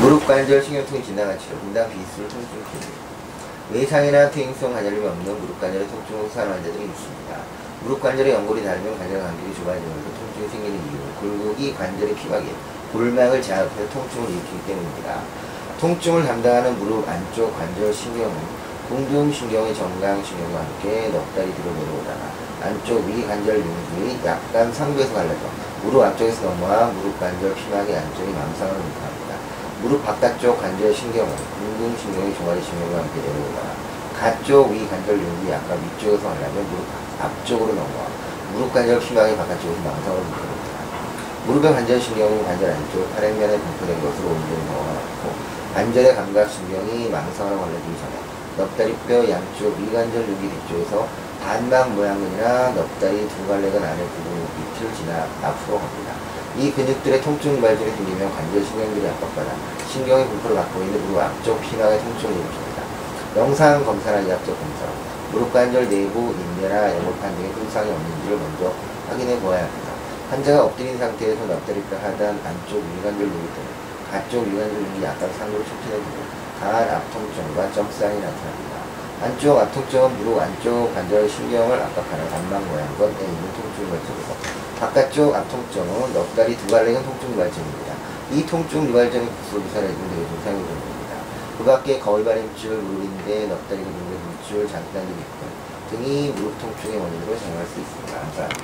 무릎 관절 신경통이 지나간 치료, 분당 비술 통증. 외상이나 퇴행성 관절염이 없는 무릎 관절의 통증을 호소하는 환자들이 있습니다. 무릎 관절의 연골이 닳으면 관절 간격이 좁아지면서 통증이 생기는 이유, 골격이 관절의 피박에 골막을 자극해서 통증을 일으키기 때문입니다. 통증을 담당하는 무릎 안쪽 관절 신경은 공중신경의 정강신경과 함께 넉 다리 뒤로 내려오다가 안쪽 위 관절 링이 약간 상부에서 갈라져 무릎 앞쪽에서 넘어와 무릎 관절 피막의 안쪽이 망상을 일으합니다. 무릎 바깥쪽 관절 신경은 공중신경의 종아리 신경과 함께 내려오다가 가쪽 위 관절 링이 약간 위쪽에서 갈라져 무릎 앞쪽으로 넘어와 무릎 관절 피막의 바깥쪽에서 망상을 일으킵니다. 무릎의 관절 신경은 관절 안쪽 팔행면에 분포된 것으로 옮기는 경우가 많고 관절의 감각 신경이 망상으로 걸려지기 전에 넙다리 뼈 양쪽 위 관절 여기 뒤쪽에서 반막 모양근이나 넙다리 두 갈래근 안에 부분 밑을 지나 앞으로 갑니다. 이 근육들의 통증 발전이 생기면 관절 신경들이 압박받아 신경의 분포를 갖고 있는 무릎 앞쪽 피막의 통증을 일으킵니다. 영상 검사나 이학적 검사, 무릎 관절 내부 인대나 연골판 등의 손상이 없는지를 먼저 확인해 보아야 합니다. 환자가 엎드린 상태에서 넙다리뼈 하단 안쪽 위관절 여기 때문에 가쪽 위관절 여기 약간 상으로 촉진해 주고 강한 앞통증과 점사인이 나타납니다. 안쪽 앞통증은 무릎 안쪽 관절 신경을 압박하는 반막 모양과 에 있는 통증 발전이고 바깥쪽 앞통증은 넉다리 두 갈래근 통증 발전입니다. 이 통증 유발전이 국소부사를 입은 되게 증상이 됩니다. 그 밖에 거울바림줄, 무릎인대, 넉다리 근육의 물줄, 장단이 있고 등이 무릎 통증의 원인으로 작용할 수 있습니다. 감사합니다.